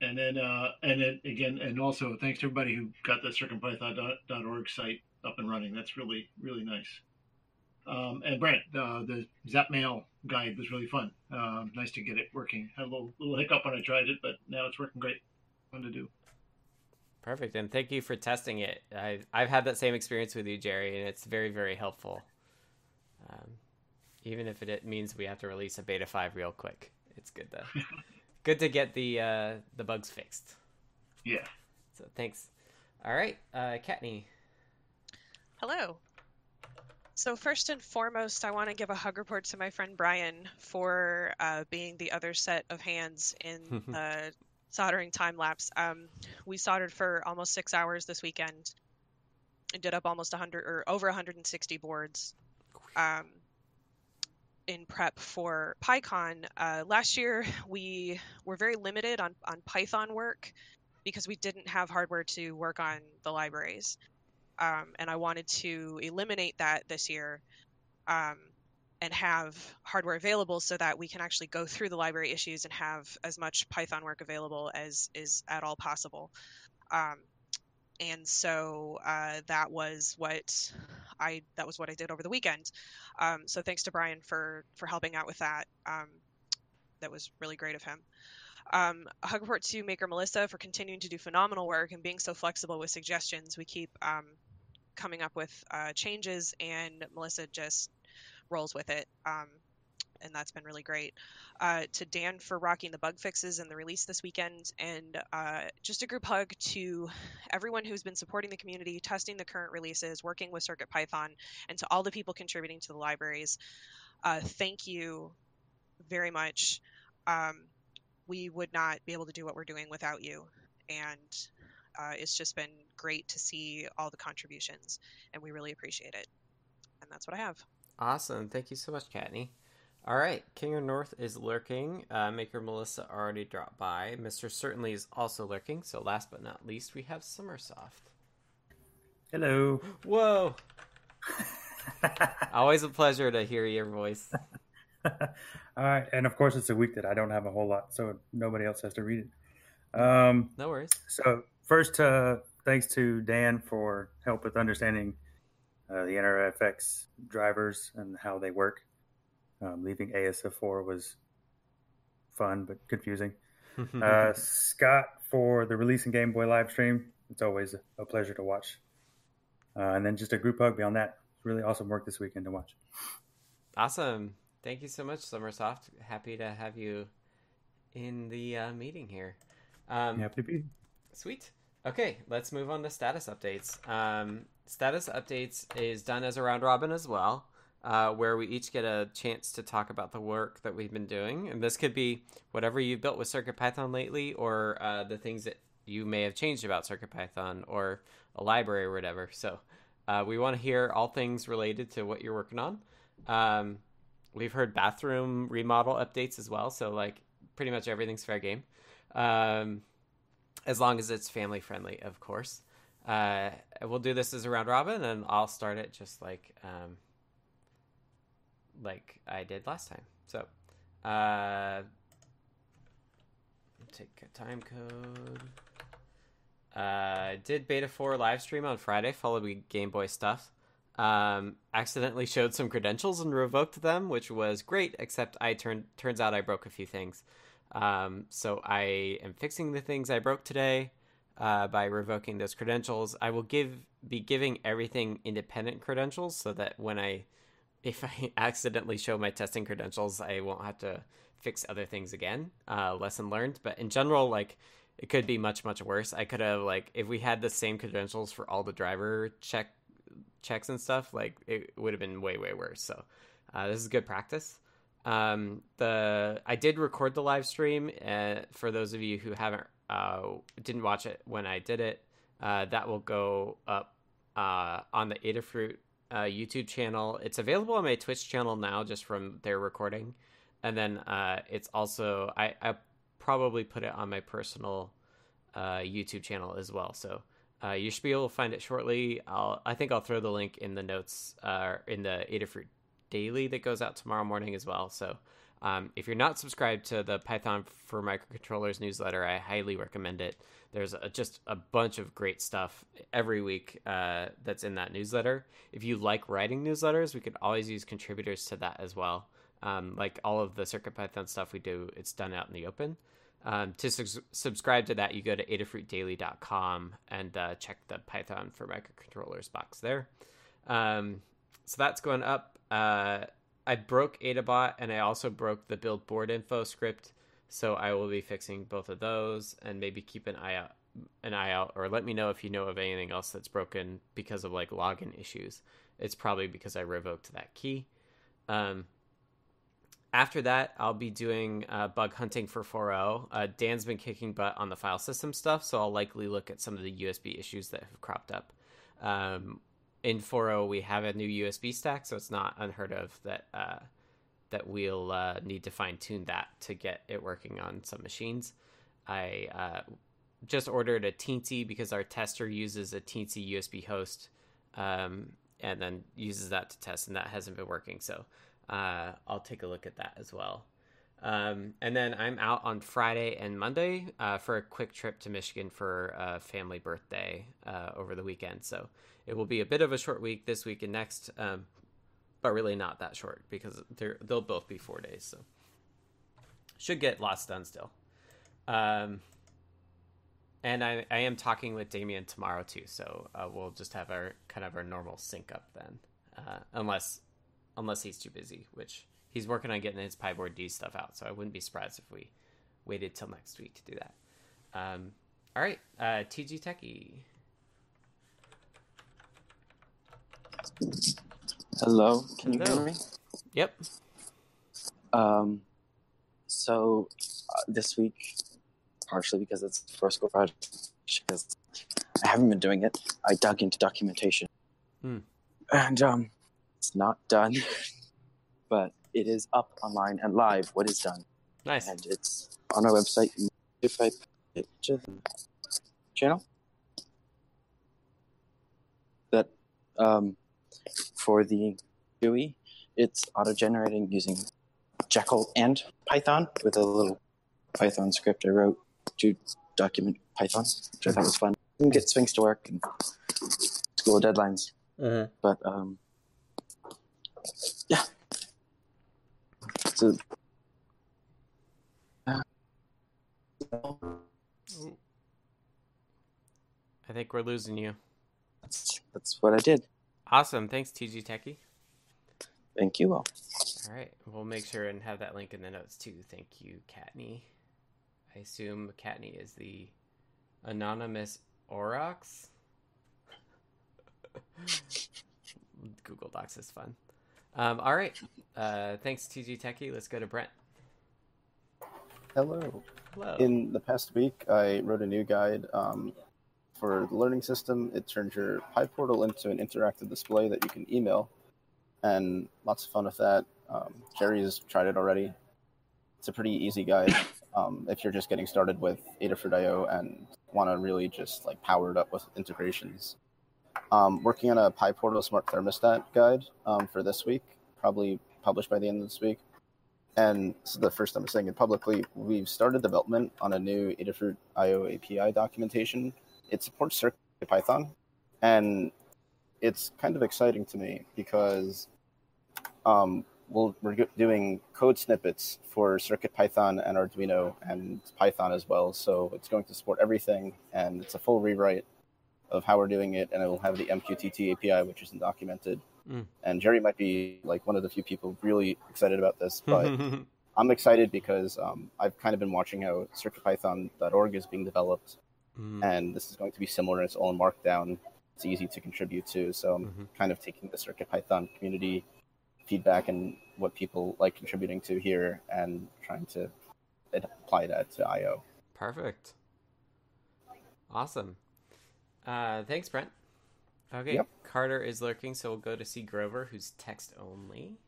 and then uh, and then again, and also thanks to everybody who got the circuitpython.org site up and running. That's really really nice. Um, and Brent, uh, the Zapmail guide was really fun. Uh, nice to get it working. Had a little little hiccup when I tried it, but now it's working great. Fun to do. Perfect, and thank you for testing it. I've I've had that same experience with you, Jerry, and it's very very helpful. Um, even if it means we have to release a beta five real quick, it's good to good to get the uh, the bugs fixed. Yeah. So thanks. All right, uh, Kattni. Hello. So first and foremost, I want to give a hug report to my friend Brian for uh, being the other set of hands in the soldering time lapse. Um, we soldered for almost six hours this weekend. and did up almost 100 or over 160 boards. Um, in prep for PyCon. Uh, last year, we were very limited on, on Python work because we didn't have hardware to work on the libraries. Um, and I wanted to eliminate that this year um, and have hardware available so that we can actually go through the library issues and have as much Python work available as is at all possible. Um, and so uh, that was what I that was what I did over the weekend. Um, so thanks to Brian for for helping out with that. Um, that was really great of him. Um, hug report to Maker Melissa for continuing to do phenomenal work and being so flexible with suggestions. We keep um, coming up with uh, changes, and Melissa just rolls with it. Um, and that's been really great. Uh, to Dan for rocking the bug fixes and the release this weekend, and uh, just a group hug to everyone who's been supporting the community, testing the current releases, working with CircuitPython, and to all the people contributing to the libraries. Uh, thank you very much. Um, we would not be able to do what we're doing without you, and uh, it's just been great to see all the contributions, and we really appreciate it. And that's what I have. Awesome. Thank you so much, Kattni. All right, Kinger North is lurking. Uh, Maker Melissa already dropped by. Mr. Certainly is also lurking. So last but not least, we have Sommersoft. Hello. Whoa. Always a pleasure to hear your voice. All right, and of course it's a week that I don't have a whole lot, so nobody else has to read it. Um, no worries. So first, uh, thanks to Dan for help with understanding uh, the NRFX drivers and how they work. Um, leaving ASF4 was fun but confusing. uh, Scott for the release and Game Boy live stream. It's always a pleasure to watch. Uh, and then just a group hug beyond that. Really awesome work this weekend to watch. Awesome. Thank you so much, Sommersoft. Happy to have you in the uh, meeting here. Um, Happy to be. Sweet. Okay, let's move on to status updates. Um, status updates is done as a round robin as well, uh, where we each get a chance to talk about the work that we've been doing, and this could be whatever you've built with CircuitPython lately, or uh, the things that you may have changed about CircuitPython, or a library or whatever. So, uh, we want to hear all things related to what you're working on. Um, we've heard bathroom remodel updates as well, so like pretty much everything's fair game. Um, as long as it's family friendly, of course. Uh, we'll do this as a round robin, and I'll start it just like um, like I did last time. So, uh, take a time code. Uh, did beta four live stream on Friday, followed by Game Boy stuff. Um, accidentally showed some credentials and revoked them, which was great. Except I turned turns out I broke a few things. Um, so I am fixing the things I broke today uh, by revoking those credentials. I will give be giving everything independent credentials so that when I if I accidentally show my testing credentials, I won't have to fix other things again. Uh, lesson learned. But in general, like it could be much much worse. I could have like if we had the same credentials for all the driver check checks and stuff, like it would have been way way worse. So uh, this is good practice. Um, the I did record the live stream. Uh, for those of you who haven't uh, didn't watch it when I did it, uh, that will go up uh, on the Adafruit uh, YouTube channel. It's available on my Twitch channel now, just from their recording, and then uh, it's also I, I probably put it on my personal uh, YouTube channel as well. So uh, you should be able to find it shortly. I'll I think I'll throw the link in the notes uh, in the Adafruit daily that goes out tomorrow morning as well. So um, if you're not subscribed to the Python for Microcontrollers newsletter, I highly recommend it. There's a, just a bunch of great stuff every week uh, that's in that newsletter. If you like writing newsletters, we could always use contributors to that as well. Um, like all of the CircuitPython stuff we do, it's done out in the open. Um, to su- subscribe to that, you go to adafruitdaily.com and uh, check the Python for Microcontrollers box there. Um, so that's going up. Uh, I broke Adabot and I also broke the build board info script, so I will be fixing both of those and maybe keep an eye out an eye out or let me know if you know of anything else that's broken because of like login issues. It's probably because I revoked that key. Um, after that, I'll be doing uh, bug hunting for 4.0. Uh, Dan's been kicking butt on the file system stuff, so I'll likely look at some of the USB issues that have cropped up. Um, in 4.0 we have a new USB stack, so it's not unheard of that uh, that we'll uh, need to fine tune that to get it working on some machines. I uh, just ordered a Teensy because our tester uses a Teensy USB host um, and then uses that to test, and that hasn't been working. So uh, I'll take a look at that as well. Um, and then I'm out on Friday and Monday uh, for a quick trip to Michigan for a family birthday uh, over the weekend. So it will be a bit of a short week this week and next, um, but really not that short because they'll both be four days. So should get lots done still. Um, and I, I am talking with Damien tomorrow too, so uh, we'll just have our kind of our normal sync up then, uh, unless unless he's too busy, which he's working on getting his Pyboard D stuff out. So I wouldn't be surprised if we waited till next week to do that. Um, all right, uh, TG Techie. Hello, can you hear me? Yep. Um, so uh, this week, partially because it's the first go project, because I haven't been doing it, I dug into documentation, Hmm. and um, it's not done, but it is up online and live. What is done, Nice. and it's on our website. If I it to the channel, that um, for the GUI, it's auto-generating using Jekyll and Python with a little Python script I wrote to document Python, which I thought was fun. And get Sphinx to work and school deadlines. Mm-hmm. But um, yeah. So I think we're losing you. that's, that's what I did. Awesome. Thanks, TG Techie. Thank you all. All right. We'll make sure and have that link in the notes too. Thank you, Kattni. I assume Kattni is the anonymous Aurochs. Google Docs is fun. Um, all right. Uh, thanks, TG Techie. Let's go to Brent. Hello. Hello. In the past week, I wrote a new guide um, for the learning system. It turns your PyPortal into an interactive display that you can email, and lots of fun with that. Um, Jerry's tried it already. It's a pretty easy guide um, if you're just getting started with Adafruit.io and want to really just like power it up with integrations. Um, working on a PyPortal Smart Thermostat guide um, for this week, probably published by the end of this week. And this is the first time I'm saying it publicly. We've started development on a new Adafruit IO API documentation. It supports CircuitPython, and it's kind of exciting to me because um, we'll, we're doing code snippets for CircuitPython and Arduino and Python as well. So it's going to support everything, and it's a full rewrite of how we're doing it, and it will have the MQTT API, which isn't documented. Mm. And Jerry might be like one of the few people really excited about this, but I'm excited because um, I've kind of been watching how CircuitPython.org is being developed, Mm. and this is going to be similar. It's all in Markdown. It's easy to contribute to, so I'm Mhm. kind of taking the CircuitPython community feedback and what people like contributing to here, and trying to apply that to IO. Perfect. Awesome. Uh, thanks, Brent. Okay, Yep. Carter is lurking, so we'll go to see Grover, who's text only.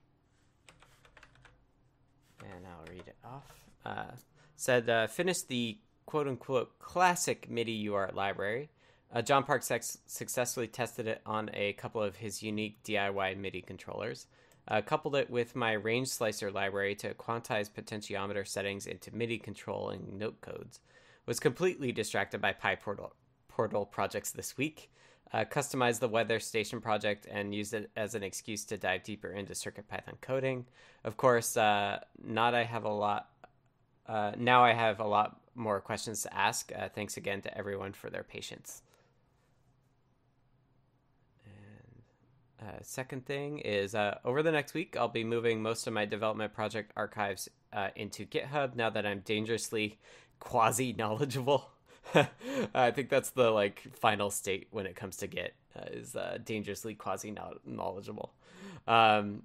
And I'll read it off. Uh, said, uh, finished the quote unquote classic MIDI UART library. Uh, John Park sex- successfully tested it on a couple of his unique DIY MIDI controllers. Uh, coupled it with my range slicer library to quantize potentiometer settings into MIDI control and note codes. Was completely distracted by PyPortal portal projects this week. Uh, customized the weather station project and used it as an excuse to dive deeper into CircuitPython coding. Of course, uh, not I have a lot. Uh, now I have a lot more questions to ask. Uh, thanks again to everyone for their patience. And uh, second thing is uh, over the next week, I'll be moving most of my development project archives uh, into GitHub now that I'm dangerously quasi knowledgeable. I think that's the like final state when it comes to Git uh, is uh, dangerously quasi knowledgeable. Um,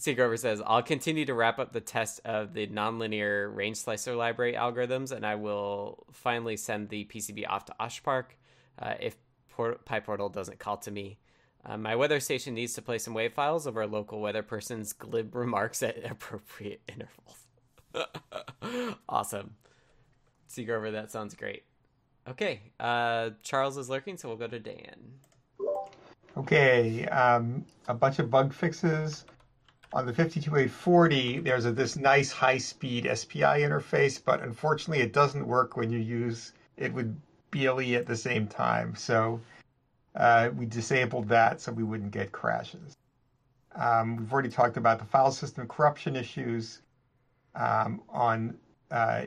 Seagrover says, I'll continue to wrap up the test of the nonlinear range slicer library algorithms, and I will finally send the PCB off to Oshpark uh, if Port- PyPortal doesn't call to me. Uh, my weather station needs to play some wave files of a local weather person's glib remarks at appropriate intervals. awesome. Seagrover, that sounds great. Okay, uh, Charles is lurking, so we'll go to Dan. Okay, um, a bunch of bug fixes. On the 52840, there's a, this nice high-speed SPI interface, but unfortunately it doesn't work when you use it with BLE at the same time. So uh, we disabled that so we wouldn't get crashes. Um, we've already talked about the file system corruption issues um, on uh,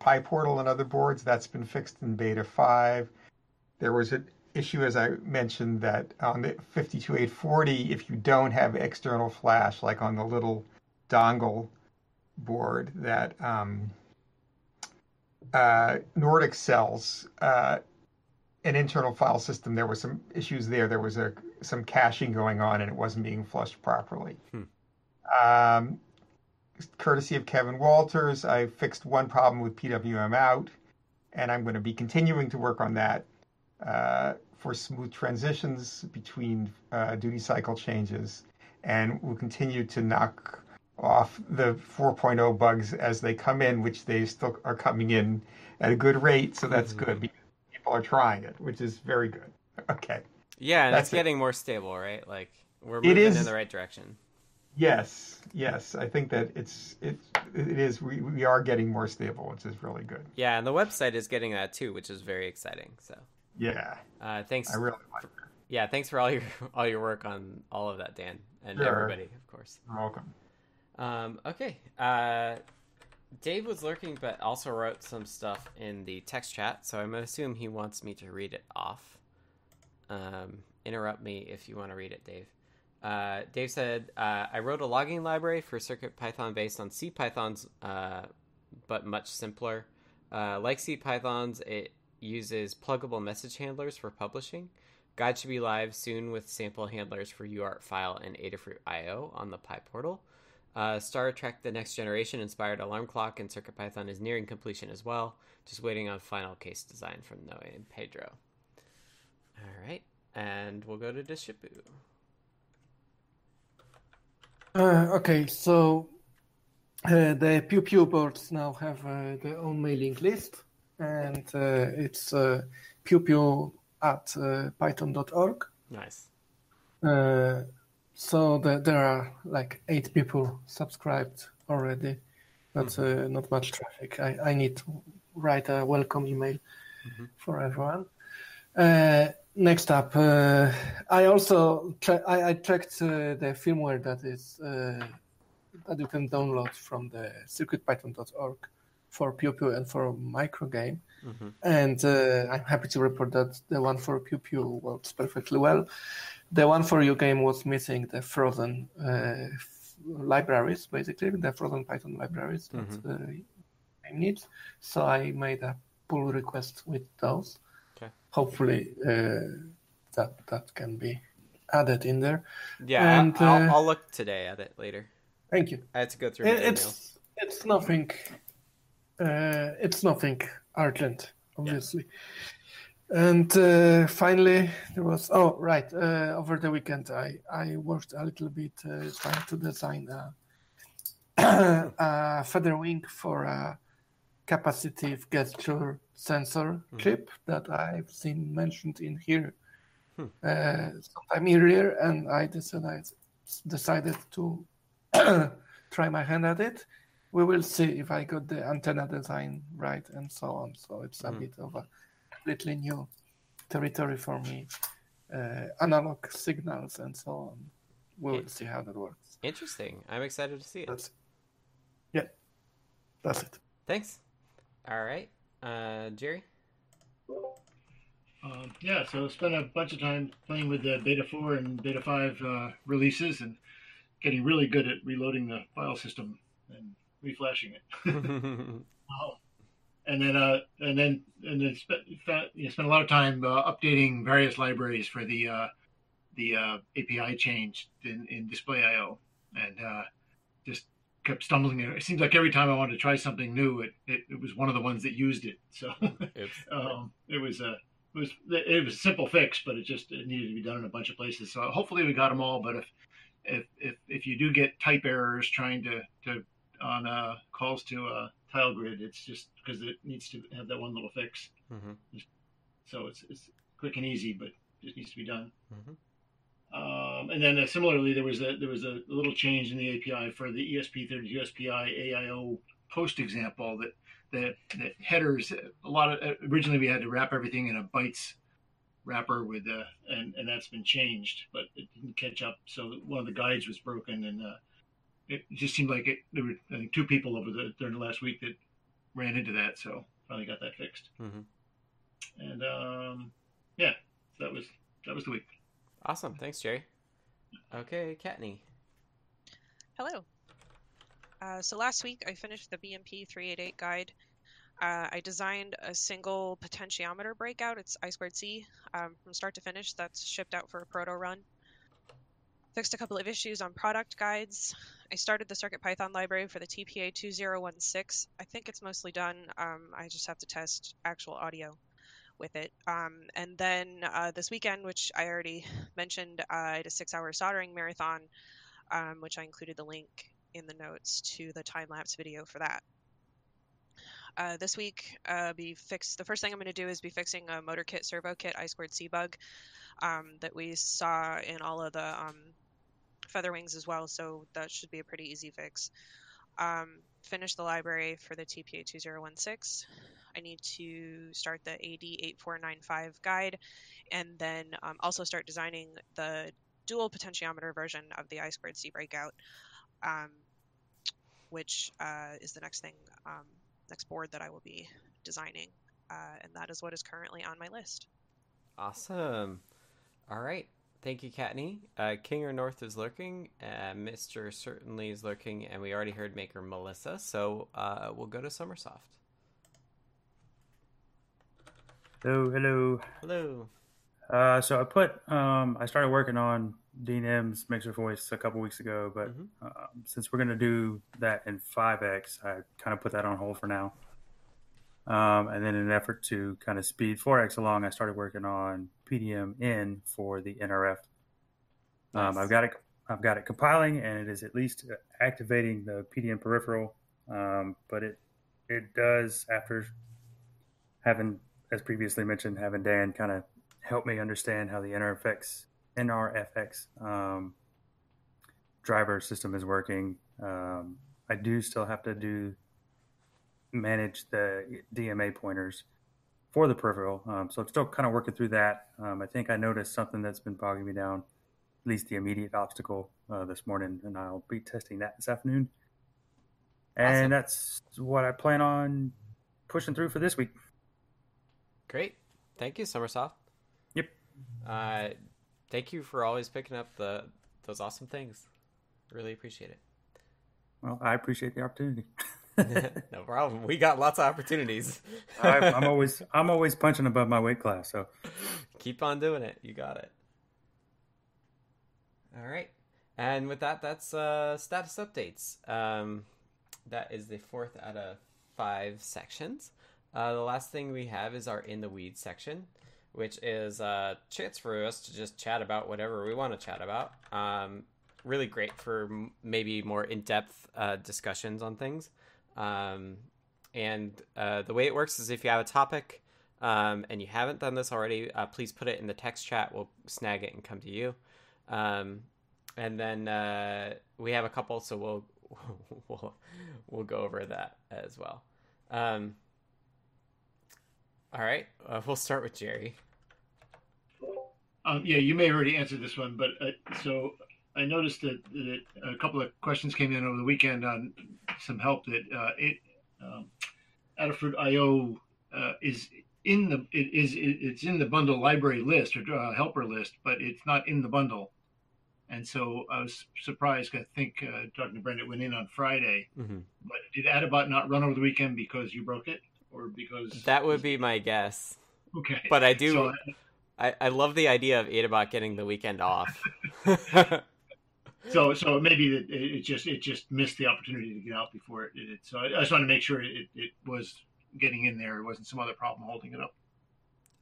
PyPortal and other boards. That's been fixed in Beta 5. There was an issue, as I mentioned, that on the 52840, if you don't have external flash, like on the little dongle board that um, uh, Nordic sells, uh, an internal file system, there were some issues there. There was a some caching going on, and it wasn't being flushed properly. Hmm. Um, courtesy of Kevin Walters, I fixed one problem with PWM out, and I'm going to be continuing to work on that uh, for smooth transitions between uh, duty cycle changes, and we'll continue to knock off the 4.0 bugs as they come in, which they still are coming in at a good rate. So that's Mm-hmm. good because people are trying it, which is very good. Okay. Yeah, and That's it's it. getting more stable, right? Like we're moving is- in the right direction. Yes, yes, I think that it's it it is we, we are getting more stable, which is really good. Yeah, and the website is getting that too, which is very exciting. So, Yeah, uh, thanks. I really like it. Yeah, thanks for all your all your work on all of that, Dan, and Sure. everybody, of course. You're welcome. Um, okay. Uh, Dave was lurking, but also wrote some stuff in the text chat, so I'm gonna assume he wants me to read it off. Um, interrupt me if you want to read it, Dave. Uh, Dave said, uh, I wrote a logging library for CircuitPython based on CPython's, uh, but much simpler. Uh, like CPython's, it uses pluggable message handlers for publishing. Guide should be live soon with sample handlers for UART file and Adafruit IO on the PyPortal. Uh, Star Trek The Next Generation inspired alarm clock and CircuitPython is nearing completion as well. Just waiting on final case design from Noe and Pedro. All right, and we'll go to Deshipu. Uh, okay, so uh, the Pew Pew boards now have uh, their own mailing list, and uh, it's uh, pew pew at uh, python.org. Nice. Uh, so the, there are like eight people subscribed already, but uh, not much traffic. I, I need to write a welcome email for everyone. Next up, uh, I also che- I, I checked uh, the firmware that is uh, that you can download from the circuitpython.org for Pew Pew and for Microgame. Mhm. And uh, I'm happy to report that the one for Pew Pew works perfectly well. The one for UGame was missing the frozen uh, f- libraries, basically, the frozen Python libraries that uh, game needs. So I made a pull request with those. Hopefully uh, that that can be added in there. Yeah, And, I'll, uh, I'll look today at it later. Thank you. I had to go through It- it's it's nothing. Uh, it's nothing urgent, obviously. And uh, finally, there was oh right uh, over the weekend I I worked a little bit uh, trying to design a, a feather wing for a capacitive gesture sensor chip that I've seen mentioned in here uh, sometime earlier, and I decided decided to try my hand at it. We will see if I got the antenna design right and so on. So it's a Mhm. bit of a completely new territory for me. Uh, analog signals and so on. We will see how that works. Interesting. I'm excited to see it. That's yeah, that's it. Thanks. All right, uh, Jerry. Um, yeah, so spent a bunch of time playing with the Beta 4 and Beta 5 uh, releases and getting really good at reloading the file system and reflashing it. Oh. And then, uh, and then, and then spent, you spent a lot of time uh, updating various libraries for the uh, the uh, API change in, in Display.io, and uh, just kept stumbling. It seems like every time I wanted to try something new, it, it, it was one of the ones that used it. So um, it was a it was it was a simple fix, but it just it needed to be done in a bunch of places. So hopefully we got them all. But if if if, if you do get type errors trying to to on uh, calls to uh, tile grid, it's just because it needs to have that one little fix. Mm-hmm. So it's it's quick and easy, but it needs to be done. Mhm. Um, and then uh, similarly, there was a there was a little change in the API for the E ESP32 USPI AIO post example that that that headers a lot of originally we had to wrap everything in a bytes wrapper with uh, and and that's been changed, but it didn't catch up. So one of the guides was broken, and uh, it just seemed like it. There were I think two people over the during the last week that ran into that, so finally got that fixed. Mm-hmm. And um, yeah, so that was that was the week. Awesome. Thanks, Jerry. Okay, Kattni. Hello. Uh, so last week I finished the BMP 388 guide. Uh, I designed a single potentiometer breakout. It's I squared C um, from start to finish. That's shipped out for a proto run. Fixed a couple of issues on product guides. I started the CircuitPython library for the TPA 2016. I think it's mostly done. Um, I just have to test actual audio with it. Um, and then uh, this weekend, which I already mentioned, uh, I had a six-hour soldering marathon, um, which I included the link in the notes to the time lapse video for that. Uh, this week, uh, be fixed. The first thing I'm going to do is be fixing a motor kit servo kit I squared C bug um, that we saw in all of the um, feather wings as well. So that should be a pretty easy fix. Um, finish the library for the TPA 2016. I need to start the AD 8495 guide, and then um, also start designing the dual potentiometer version of the I squared C breakout, um, which uh, is the next thing, um, next board that I will be designing, uh, and that is what is currently on my list. Awesome. All right. Thank you, Kattni. Uh, King or North is lurking. Uh, Mr. Certainly is lurking, and we already heard Maker Melissa, so uh, we'll go to Sommersoft. Hello, hello. Hello. Uh, so I put um, I started working on Dean M's mixer voice a couple weeks ago, but Mhm. um, since we're gonna do that in 5x, I kind of put that on hold for now. Um, and then in an effort to kind of speed 4x along, I started working on PDM in for the NRF. Um, I've got it. I've got it compiling, and it is at least activating the PDM peripheral. Um, but it it does after having, as previously mentioned, having Dan kind of help me understand how the NRFX NRFX um, driver system is working. Um, I do still have to do manage the DMA pointers for the peripheral, um, so I'm still kind of working through that. Um, I think I noticed something that's been bogging me down, at least the immediate obstacle uh, this morning, and I'll be testing that this afternoon. And Awesome. that's what I plan on pushing through for this week. Great. Thank you, Sommersoft. Yep. Uh, thank you for always picking up the those awesome things. Really appreciate it. Well, I appreciate the opportunity. no problem. We got lots of opportunities. I, I'm always I'm always punching above my weight class. So Keep on doing it. You got it. All right. And with that, that's uh, status updates. Um, that is the fourth out of five sections. Uh, the last thing we have is our in the weeds section, which is a chance for us to just chat about whatever we want to chat about. Um, really great for m- maybe more in depth uh, discussions on things. Um, and uh, the way it works is if you have a topic um, and you haven't done this already, uh, please put it in the text chat. We'll snag it and come to you. Um, and then uh, we have a couple, so we'll we'll we'll go over that as well. Um, all right, uh, we'll start with Jerry. Um, yeah, you may have already answered this one, but uh, so I noticed that, that a couple of questions came in over the weekend on some help that uh, it um, Adafruit IO uh, is in the it is it, it's in the bundle library list or uh, helper list, but it's not in the bundle. And so I was surprised. I think uh, talking to Brenda it went in on Friday. Mm-hmm. But did Adabot not run over the weekend because you broke it, or because That would be my guess, okay? but I do. So, I, I love the idea of Adabot getting the weekend off. So, so maybe it, it just it just missed the opportunity to get out before it did it. So I, I just wanted to make sure it, it was getting in there. It wasn't some other problem holding it up.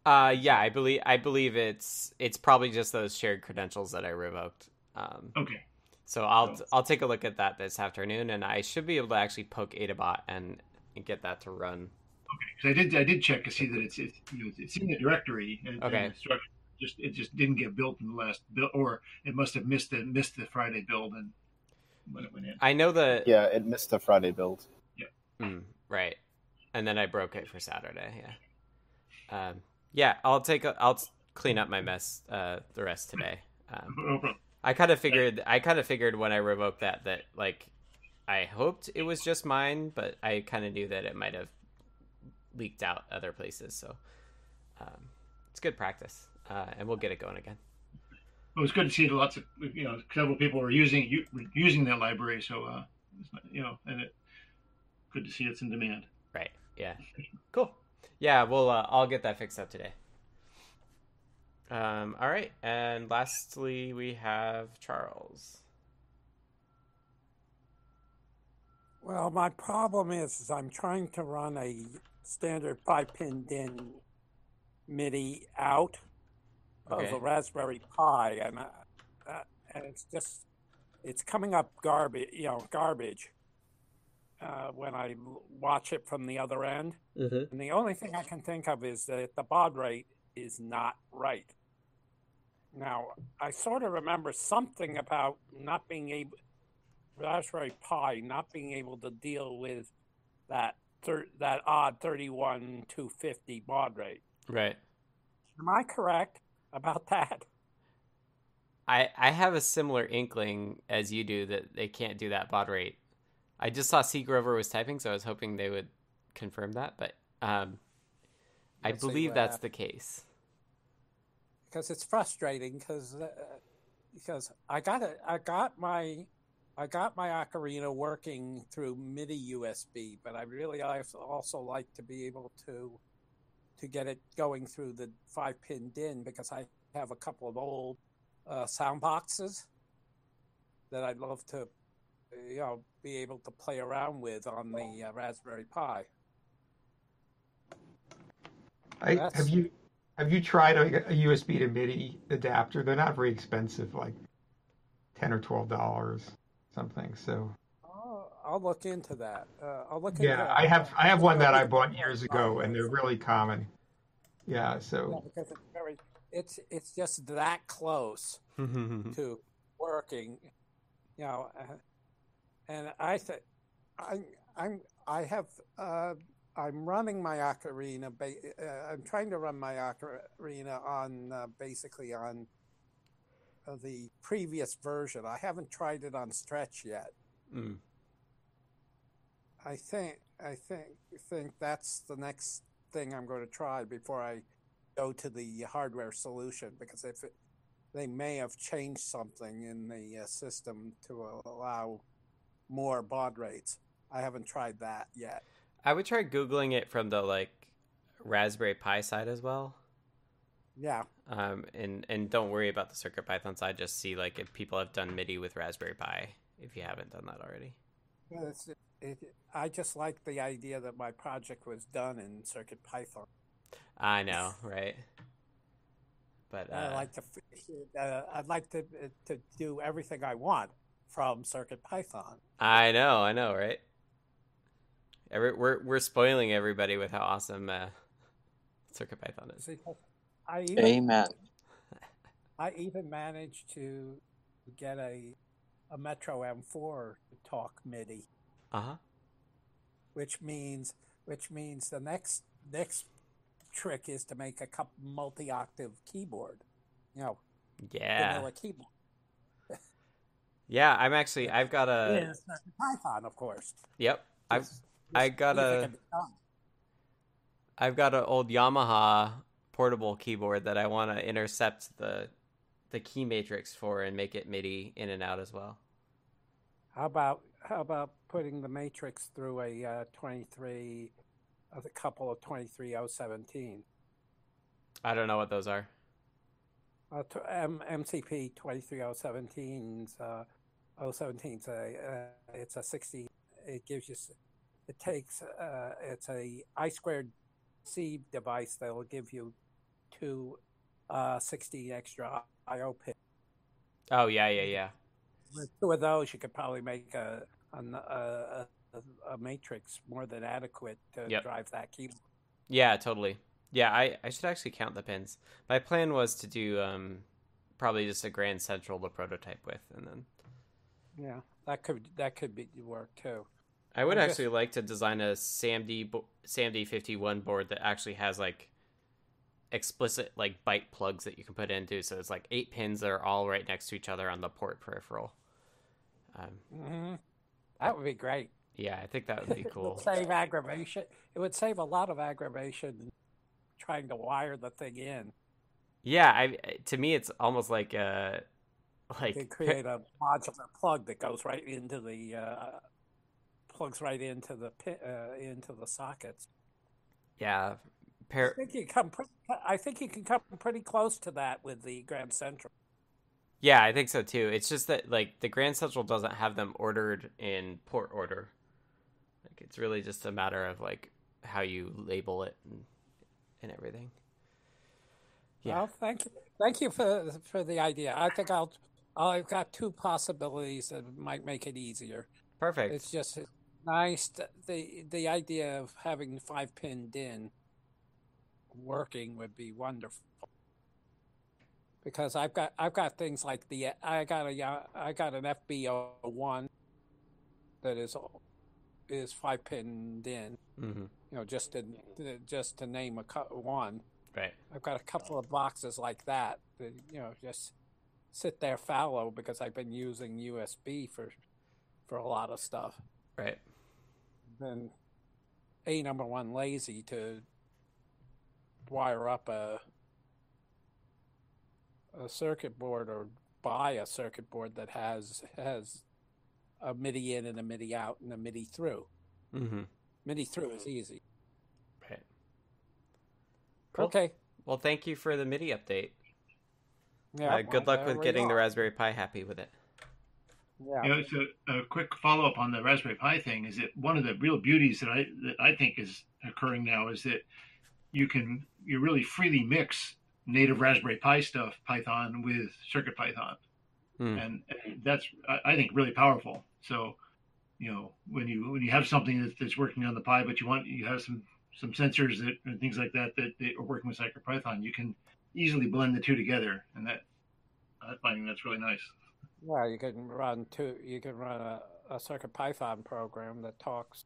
Uh, yeah, I believe I believe it's it's probably just those shared credentials that I revoked. Um, Okay. so I'll So- I'll take a look at that this afternoon, and I should be able to actually poke Adabot and, and get that to run. Okay, because I did I did check to see that it's it's you know, it's in the directory and, Okay. and the structure just it just didn't get built in the last build or it must have missed the missed the Friday build and when it went in. I know the Yeah, it missed the Friday build. Mm, right, and then I broke it for Saturday. Yeah, um, yeah. I'll take a, I'll clean up my mess uh, the rest today. Um, No problem. I kind of figured I kind of figured when I revoked that that like I hoped it was just mine, but I kind of knew that it might have leaked out other places. So um, it's good practice, uh, and we'll get it going again. It was good to see that lots of you know several people were using u- using that library. So uh, you know, and it good to see it's in demand. Right? Yeah. Cool. Yeah. Well, uh, I'll get that fixed up today. Um, all right, and lastly, we have Charles. Well, my problem is, is I'm trying to run a standard five pin DIN MIDI out okay. of a Raspberry Pi, and uh, uh, and it's just it's coming up garbage, you know, garbage uh, when I watch it from the other end. Mm-hmm. And the only thing I can think of is that the baud rate is not right. Now, I sort of remember something about not being able, Raspberry Pi not being able to deal with that thir- that odd 31 250 baud rate. Right. Am I correct about that? I I have a similar inkling as you do that they can't do that baud rate. I just saw C Grover was typing, so I was hoping they would confirm that, but um, I believe that's hap- the case. Because it's frustrating because uh, because I got it, I got my I got my ocarina working through MIDI USB, but I really I also like to be able to to get it going through the five pin DIN because I have a couple of old uh, sound boxes that I'd love to, you know, be able to play around with on the uh, Raspberry Pi. I, That's- have you have you tried a, a USB to MIDI adapter? They're not very expensive, like ten or twelve dollars, something. So I'll, I'll look into that. Uh, I'll look yeah, into I have I have one that I bought years ago, and they're really common. Yeah, so Yeah, so because it's very, it's it's just that close to working, you know. Uh, and I think I'm I'm I have uh, I'm running my ocarina. Ba- uh, I'm trying to run my ocarina on uh, basically on the previous version. I haven't tried it on Stretch yet. Mm. I think I think think that's the next thing I'm going to try before I go to the hardware solution because if it, they may have changed something in the uh, system to allow more baud rates. I haven't tried that yet. I would try googling it from the like Raspberry Pi side as well. Yeah, Um, and and don't worry about the Circuit Python side. Just see like if people have done MIDI with Raspberry Pi. If you haven't done that already. Yeah, it's, it, I just like the idea that my project was done in Circuit Python. I know, right? But I uh, like to, uh, I'd like to to do everything I want from Circuit Python. I know, I know, right? Every, we're we're spoiling everybody with how awesome uh, Circuit Python is. See, I even, Amen. I even managed to get a a Metro M4 to talk MIDI, Uh huh. which means which means the next next trick is to make a couple multi-octave keyboard. You know, Yeah. vanilla keyboard. Yeah, I'm actually. I've got a. Yeah, Circuit Python, of course. Yep. I've It's- I got easy a. to become. I've got an old Yamaha portable keyboard that I want to intercept the the key matrix for and make it MIDI in and out as well. How about how about putting the matrix through a uh, 23, a couple of 23017? I don't know what those are. Uh, t- M- MCP 23017's uh, 017's a uh, it's a 60. It gives you it takes uh, it's a I squared C device that will give you two uh, 60 extra I/O pins. Oh yeah, yeah, yeah. With two of those, you could probably make a a, a, a matrix more than adequate to Yep. drive that keyboard. Yeah, totally. Yeah, I, I should actually count the pins. My plan was to do um probably just a grand central to prototype with, and then Yeah, that could that could be work too. I would just- actually like to design a SAMD SAMD fifty one board that actually has like explicit like byte plugs that you can put into. So it's like eight pins that are all right next to each other on the port peripheral. Um, hmm That would be great. yeah, I think that would be It cool. would save aggravation. It would save a lot of aggravation trying to wire the thing in. Yeah, I to me it's almost like uh like You create a modular plug that goes right into the uh, plugs right into the pi- uh, into the sockets. yeah, I think you come. I think you can come pretty close to that with the Grand Central. Yeah, I think so too. It's just that like the Grand Central doesn't have them ordered in port order. Like it's really just a matter of like how you label it and, and everything. Yeah. Well, thank you. Thank you for for the idea. I think I'll. I've got two possibilities that might make it easier. Perfect. It's just nice to, the the idea of having five pin DIN working would be wonderful. Because I've got I've got things like the I got a I got an FBO one that is is five pin DIN. hmm You know, just to just to name a cou- one. Right. I've got a couple of boxes like that that you know just sit there fallow because I've been using USB for for a lot of stuff. Right. Then a number one lazy to wire up a a circuit board or buy a circuit board that has has a MIDI in and a MIDI out and a MIDI through. hmm MIDI through is easy. Right. Cool. Okay. Well, thank you for the MIDI update. Yeah. uh, good well, luck with we getting the. Raspberry Pi happy with it. Yeah. You know, so a quick follow up on the Raspberry Pi thing is that one of the real beauties that I that I think is occurring now is that you can you really freely mix native Raspberry Pi stuff Python with Circuit Python, Hmm. and, and that's I, I think really powerful. So, you know, when you when you have something that, that's working on the Pi, but you want you have some some sensors that and things like that that, that are working with Circuit Python, you can easily blend the two together, and that I find that's really nice. Yeah, you can run two. You can run a, a Circuit Python program that talks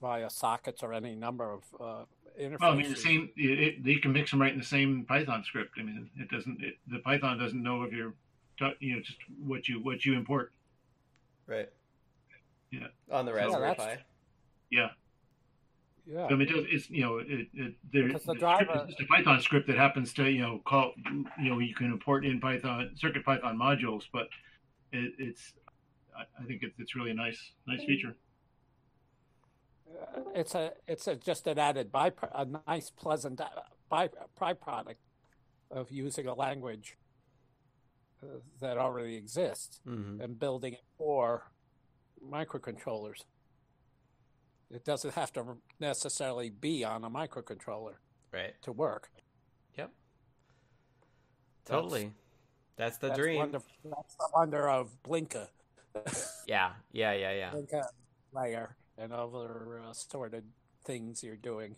via sockets or any number of uh, interfaces. Well, I mean, the same. It, it, you can mix them right in the same Python script. I mean, it doesn't. It, the Python doesn't know if you're, you know, just what you what you import. Right. Yeah. On the Raspberry that's- Pi. Yeah. Yeah. So, I mean, it, it's you know, it, it there, Because the the driver- is just a Python script that happens to you know call you know you can import in Python Circuit Python modules, but it, it's I, I think it's it's really a nice nice feature. It's a it's a just an added by a nice pleasant uh, by byproduct of using a language uh, that already exists Mhm. and building it for microcontrollers. It doesn't have to necessarily be on a microcontroller Right. to work. Yep. That's- Totally. That's the that's dream. Wonder, that's the wonder of Blinka. Yeah. Yeah. Yeah. Yeah. Blinka layer and other uh, sorted things you're doing.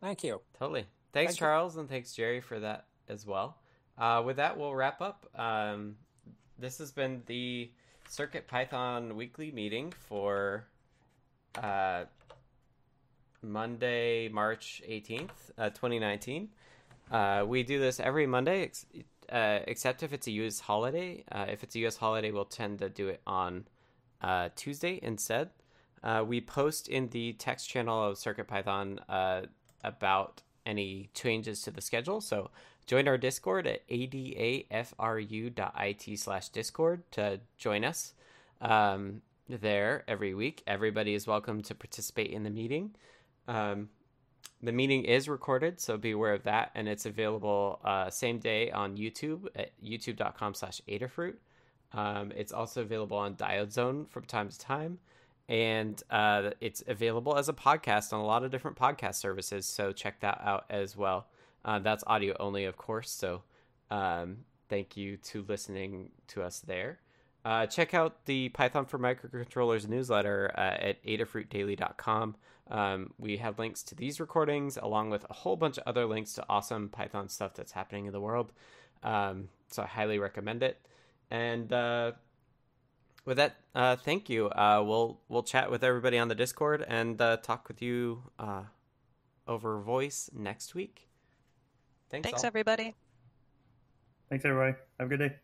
Thank you. Totally. Thanks, Thank you. Charles, and thanks, Jerry, for that as well. Uh, with that, we'll wrap up. Um, this has been the Circuit Python weekly meeting for uh, Monday, March 18th, uh, 2019. Uh, we do this every Monday, ex- uh, except if it's a US holiday. Uh, if it's a US holiday, we'll tend to do it on uh, Tuesday instead. Uh, we post in the text channel of CircuitPython uh, about any changes to the schedule. So join our Discord at adafru.it slash Discord to join us um, there every week. Everybody is welcome to participate in the meeting. Um, the meeting is recorded, so be aware of that, and it's available uh, same day on YouTube at youtube.com slash Adafruit. Um, it's also available on Diode Zone from time to time, and uh, it's available as a podcast on a lot of different podcast services. So check that out as well. Uh, that's audio only, of course. So um, thank you to listening to us there. Uh, check out the Python for Microcontrollers newsletter uh, at adafruitdaily.com. Um, we have links to these recordings along with a whole bunch of other links to awesome Python stuff that's happening in the world. Um, so I highly recommend it. And uh, with that, uh, thank you. Uh, we'll we'll chat with everybody on the Discord and uh, talk with you uh, over voice next week. Thanks, Thanks, all. everybody. Thanks, everybody. Have a good day.